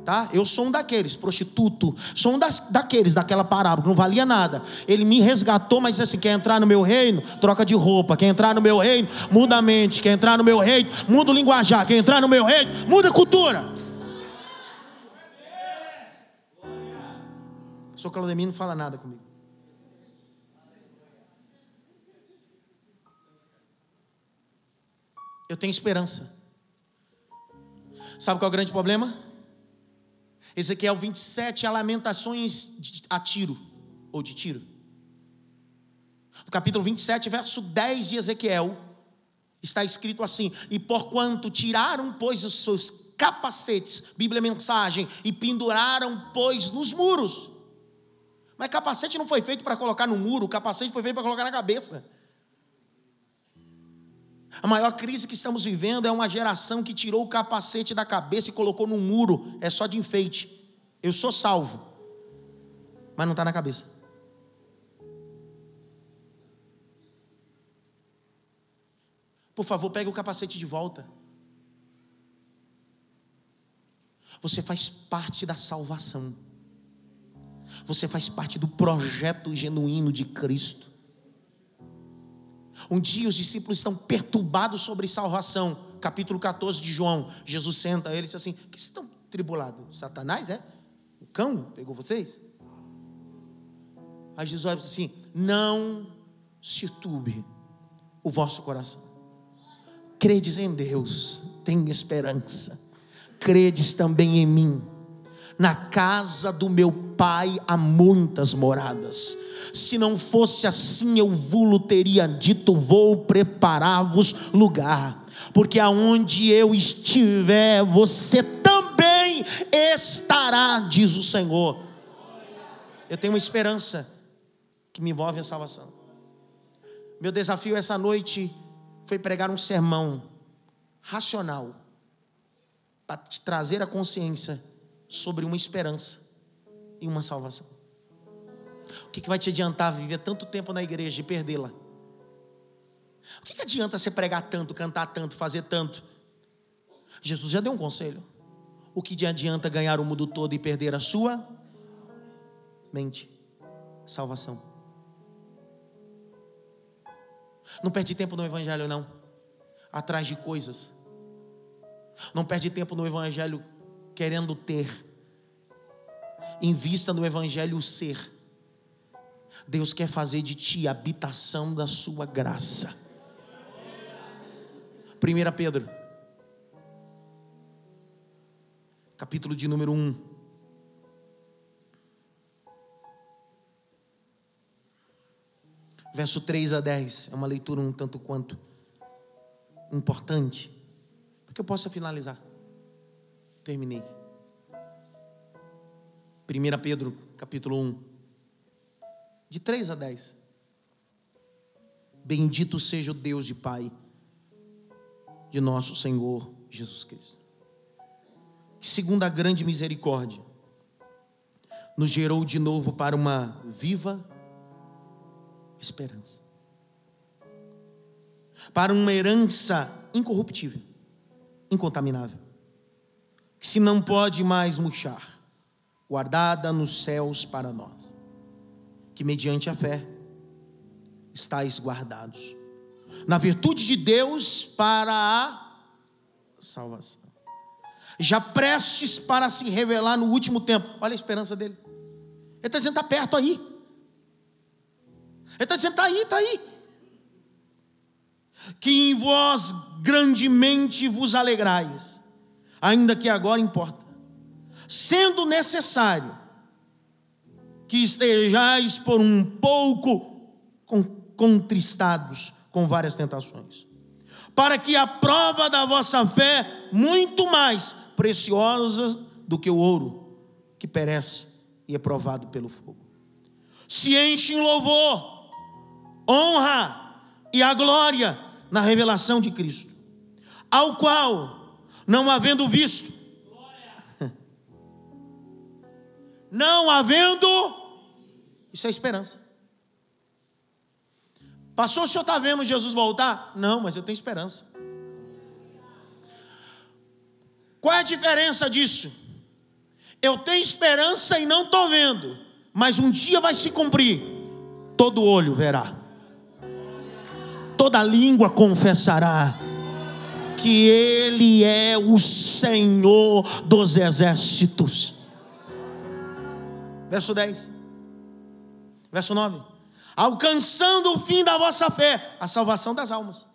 Tá? Eu sou um daqueles, prostituto, sou um das, daqueles daquela parábola, não valia nada. Ele me resgatou, mas disse assim: quer entrar no meu reino? Troca de roupa. Quer entrar no meu reino? Muda a mente. Quer entrar no meu reino? Muda o linguajar. Quer entrar no meu reino? Muda a cultura. O senhor Claudemir não fala nada comigo. eu tenho esperança. Sabe qual é o grande problema? Ezequiel 27 é lamentações a tiro, ou de tiro. No capítulo 27, verso 10 de Ezequiel, está escrito assim: E porquanto tiraram, pois, os seus capacetes, Bíblia mensagem, e penduraram, pois, nos muros. Mas capacete não foi feito para colocar no muro, o capacete foi feito para colocar na cabeça. A maior crise que estamos vivendo é uma geração que tirou o capacete da cabeça e colocou no muro, é só de enfeite. Eu sou salvo, mas não está na cabeça. Por favor, pegue o capacete de volta. Você faz parte da salvação. Você faz parte do projeto genuíno de Cristo. Um dia os discípulos estão perturbados sobre salvação. Capítulo 14 de João. Jesus senta ele e diz assim: que vocês estão tribulados? Satanás, é? O cão pegou vocês? Aí Jesus olha assim: Não se turbe o vosso coração. Credes em Deus, tem esperança. Credes também em mim. Na casa do meu pai há muitas moradas. Se não fosse assim, eu vulo teria dito: Vou preparar-vos lugar. Porque aonde eu estiver, você também estará, diz o Senhor. Eu tenho uma esperança que me envolve a salvação. Meu desafio essa noite foi pregar um sermão racional para te trazer a consciência sobre uma esperança e uma salvação. O que, que vai te adiantar viver tanto tempo na igreja e perdê-la? O que, que adianta você pregar tanto, cantar tanto, fazer tanto? Jesus já deu um conselho. O que adianta ganhar o mundo todo e perder a sua mente? Salvação. Não perde tempo no Evangelho, não. Atrás de coisas. Não perde tempo no Evangelho querendo ter. Invista no Evangelho o ser. Deus quer fazer de ti habitação da sua graça. 1 Pedro, capítulo de número 1. verso 3 a 10. É uma leitura um tanto quanto importante, porque eu possa finalizar. Terminei. 1 Pedro, capítulo 1, de 3 a 10. Bendito seja o Deus de Pai de nosso Senhor Jesus Cristo, que, segundo a grande misericórdia, nos gerou de novo para uma viva esperança. Para uma herança incorruptível, incontaminável, que se não pode mais murchar, guardada nos céus para nós, que mediante a fé estáis guardados, na virtude de Deus para a salvação, já prestes para se revelar no último tempo, olha a esperança dele, ele está dizendo: está perto aí. Ele está dizendo: está aí, está aí. Que em vós grandemente vos alegrais, ainda que agora importa, sendo necessário que estejais por um pouco contristados com várias tentações, para que a prova da vossa fé, muito mais preciosa do que o ouro, que perece e é provado pelo fogo, se enche em louvor honra e a glória na revelação de Cristo, ao qual, não havendo visto, não havendo, isso é esperança. Passou, o senhor está vendo Jesus voltar? Não, mas eu tenho esperança. Qual é a diferença disso? Eu tenho esperança e não estou vendo, mas um dia vai se cumprir, todo olho verá toda língua confessará que Ele é o Senhor dos exércitos. Verso 10, verso 9: Alcançando o fim da vossa fé, a salvação das almas.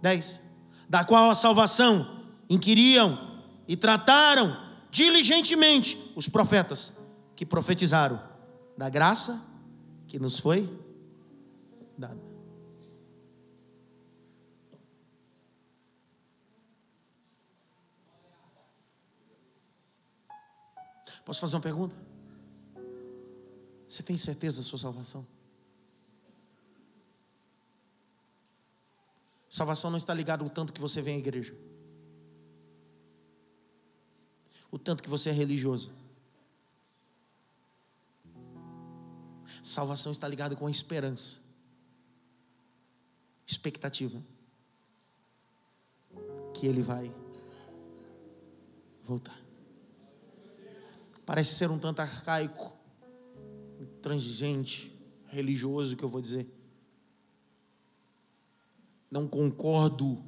10: Da qual a salvação inquiriam e trataram diligentemente os profetas que profetizaram da graça que nos foi Posso fazer uma pergunta? Você tem certeza da sua salvação? Salvação não está ligada ao tanto que você vem à igreja, o tanto que você é religioso. Salvação está ligada com a esperança, expectativa, que Ele vai voltar. Parece ser um tanto arcaico transigente, religioso que eu vou dizer. Não concordo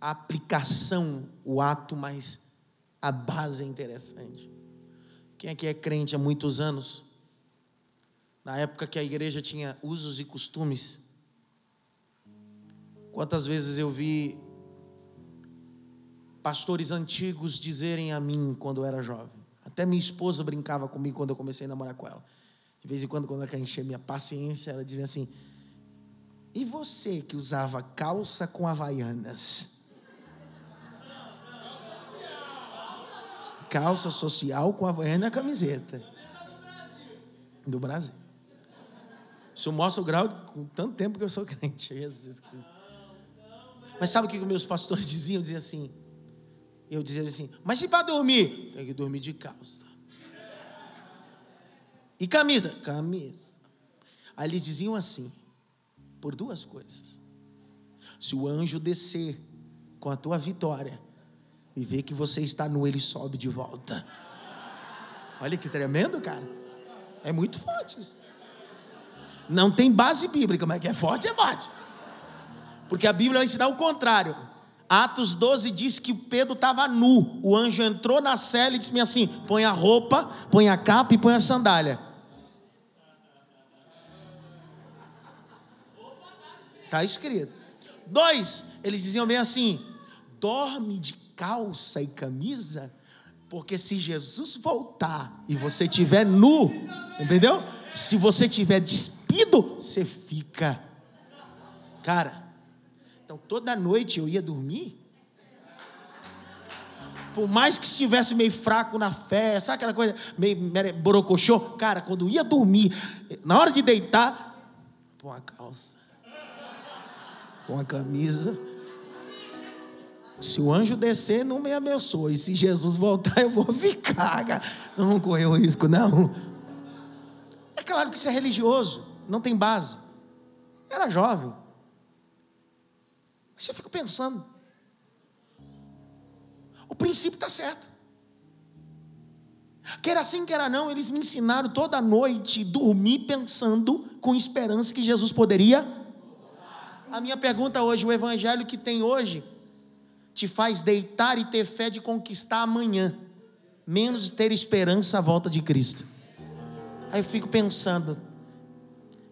a aplicação, o ato, mas a base é interessante. Quem aqui é crente há muitos anos? Na época que a igreja tinha usos e costumes, quantas vezes eu vi pastores antigos dizerem a mim quando eu era jovem. Até minha esposa brincava comigo quando eu comecei a namorar com ela. De vez em quando, quando ela quer encher minha paciência, ela dizia assim: E você que usava calça com havaianas? Calça social com havaiana e camiseta. Do Brasil. Isso mostra o grau com tanto tempo que eu sou crente. Jesus. Mas sabe o que meus pastores diziam? Diziam assim: eu dizia assim, mas se para dormir? Tem que dormir de calça. E camisa? Camisa. Aí eles diziam assim, por duas coisas. Se o anjo descer com a tua vitória e ver que você está nu, ele sobe de volta. Olha que tremendo, cara. É muito forte isso. Não tem base bíblica, mas que é forte, é forte. Porque a Bíblia vai ensinar o contrário. Atos 12 diz que Pedro estava nu. O anjo entrou na cela e disse assim: põe a roupa, põe a capa e põe a sandália. Está escrito. Dois, eles diziam bem assim: dorme de calça e camisa, porque se Jesus voltar e você tiver nu, entendeu? Se você tiver despido, você fica. Cara, então toda noite eu ia dormir. Por mais que estivesse meio fraco na fé, sabe aquela coisa meio borocochô? Cara, quando ia dormir, na hora de deitar, põe uma calça, põe uma camisa. Se o anjo descer, não me abençoe. Se Jesus voltar, eu vou ficar. Cara. Não correu risco, não. É claro que isso é religioso, não tem base. Era jovem. Eu fico pensando. O princípio está certo. Quer assim, quer não, eles me ensinaram toda noite dormir pensando com esperança que Jesus poderia. A minha pergunta hoje, o evangelho que tem hoje, te faz deitar e ter fé de conquistar amanhã, menos ter esperança à volta de Cristo. Aí eu fico pensando,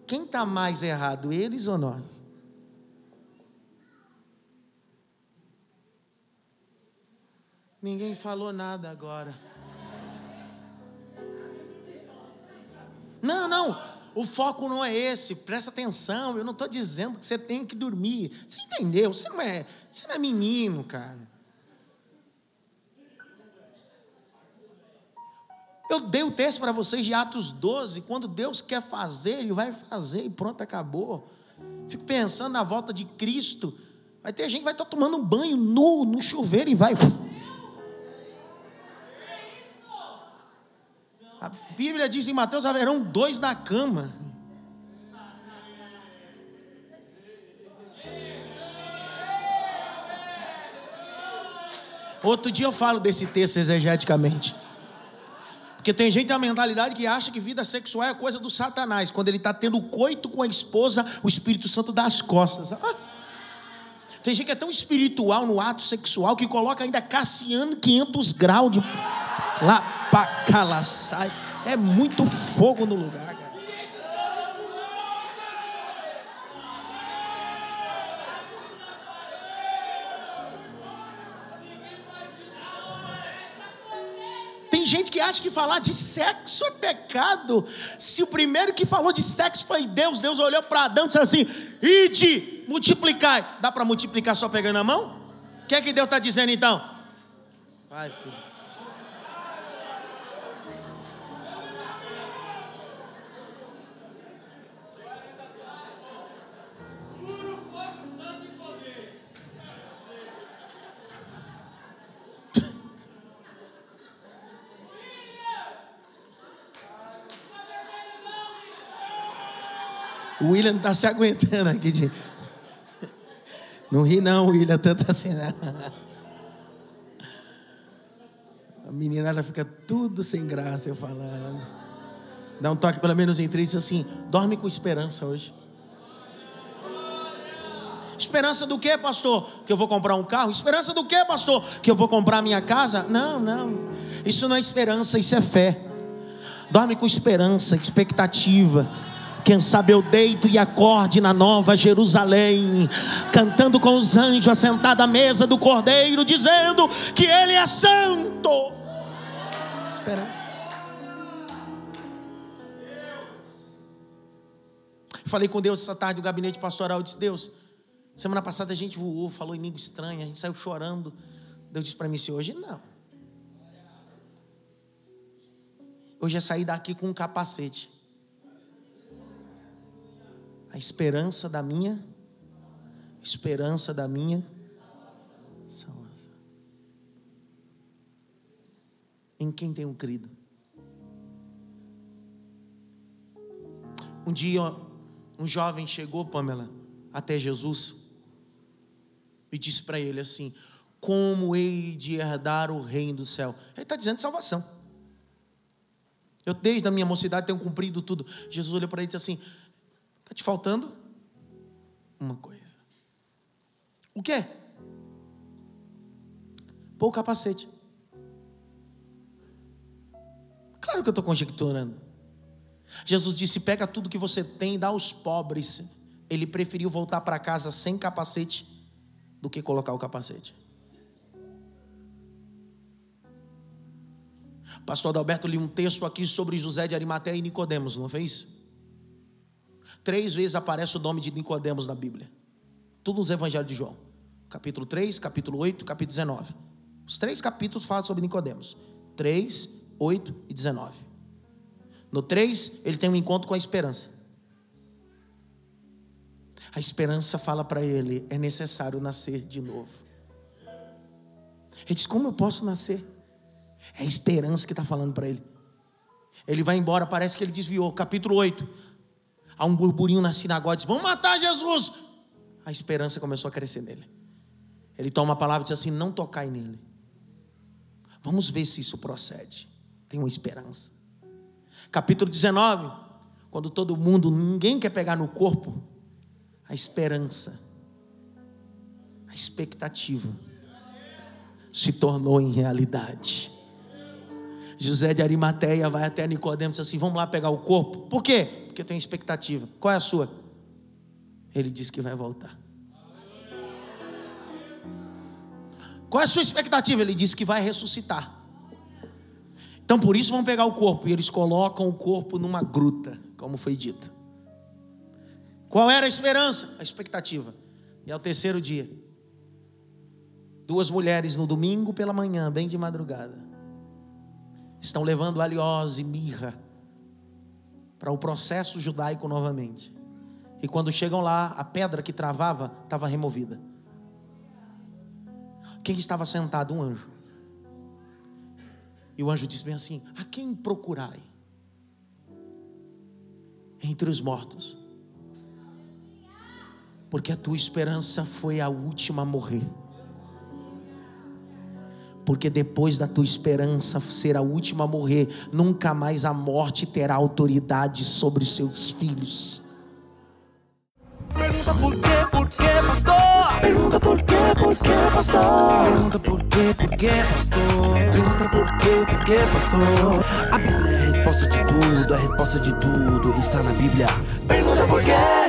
quem está mais errado, eles ou nós? Ninguém falou nada agora. Não, não, o foco não é esse, presta atenção. Eu não estou dizendo que você tem que dormir. Você entendeu? Você não é, você não é menino, cara. Eu dei o texto para vocês de Atos 12. Quando Deus quer fazer, Ele vai fazer e pronto, acabou. Fico pensando na volta de Cristo. Vai ter gente que vai estar tomando um banho nu no chuveiro e vai. A Bíblia diz em Mateus: haverão dois na cama. Outro dia eu falo desse texto exegeticamente. Porque tem gente a mentalidade que acha que vida sexual é coisa do Satanás. Quando ele está tendo coito com a esposa, o Espírito Santo dá as costas. Ah. Tem gente que é tão espiritual no ato sexual que coloca ainda Cassiano 500 graus de. Lá sai. É muito fogo no lugar, cara. Tem gente que acha que falar de sexo é pecado. Se o primeiro que falou de sexo foi Deus, Deus olhou para Adão e disse assim: Ide, multiplicai. Dá para multiplicar só pegando a mão? O que é que Deus está dizendo então? Vai, filho. William está se aguentando aqui. De... Não ri não, William, tanto assim não. A meninada fica tudo sem graça eu falando. Dá um toque pelo menos em três diz assim: dorme com esperança hoje. Esperança do que, pastor? Que eu vou comprar um carro? Esperança do que, pastor? Que eu vou comprar minha casa? Não, não. Isso não é esperança, isso é fé. Dorme com esperança, expectativa. Quem sabe eu deito e acorde na nova Jerusalém, cantando com os anjos assentado à mesa do Cordeiro, dizendo que Ele é santo. Esperança. Falei com Deus essa tarde no gabinete pastoral, disse: Deus, Semana passada a gente voou, falou em língua estranha, a gente saiu chorando. Deus disse para mim assim: hoje não. Hoje é sair daqui com um capacete. A esperança da minha, esperança da minha salvação. Em quem tenho crido? Um dia, um jovem chegou, Pamela, até Jesus e disse para ele assim: Como hei de herdar o reino do céu? Ele está dizendo salvação. Eu, desde a minha mocidade, tenho cumprido tudo. Jesus olhou para ele e disse assim: Está te faltando uma coisa. O quê? Pô o capacete. Claro que eu estou conjecturando. Jesus disse: Pega tudo que você tem dá aos pobres. Ele preferiu voltar para casa sem capacete do que colocar o capacete. Pastor Adalberto li um texto aqui sobre José de Arimateia e Nicodemos, não fez? Três vezes aparece o nome de Nicodemos na Bíblia. Tudo nos evangelhos de João. Capítulo 3, capítulo 8, capítulo 19. Os três capítulos falam sobre Nicodemos. 3, 8 e 19. No 3, ele tem um encontro com a esperança. A esperança fala para ele: é necessário nascer de novo. Ele diz: Como eu posso nascer? É a esperança que está falando para ele. Ele vai embora, parece que ele desviou. Capítulo 8. Há um burburinho na sinagoga: diz, Vamos matar Jesus. A esperança começou a crescer nele. Ele toma a palavra e diz assim: Não tocai nele. Vamos ver se isso procede. Tem uma esperança. Capítulo 19. Quando todo mundo, ninguém quer pegar no corpo a esperança, a expectativa se tornou em realidade. José de Arimateia vai até Nicodemos e diz assim: Vamos lá pegar o corpo. Por quê? Porque eu tenho expectativa. Qual é a sua? Ele diz que vai voltar. Qual é a sua expectativa? Ele disse que vai ressuscitar. Então por isso vão pegar o corpo e eles colocam o corpo numa gruta, como foi dito. Qual era a esperança? A expectativa. E ao terceiro dia, duas mulheres no domingo pela manhã, bem de madrugada, estão levando aliose mirra para o processo judaico novamente. E quando chegam lá, a pedra que travava estava removida. Quem estava sentado? Um anjo. E o anjo disse bem assim: A quem procurai? Entre os mortos porque a tua esperança foi a última a morrer. Porque depois da tua esperança ser a última a morrer, nunca mais a morte terá autoridade sobre os seus filhos. Pergunta por quê, por quê, pastor? Pergunta por quê, por quê, pastor? Pergunta por quê, por quê, pastor? Pergunta por quê, por quê, pastor? A Bíblia é a resposta de tudo, a resposta de tudo está na Bíblia. Pergunta por quê?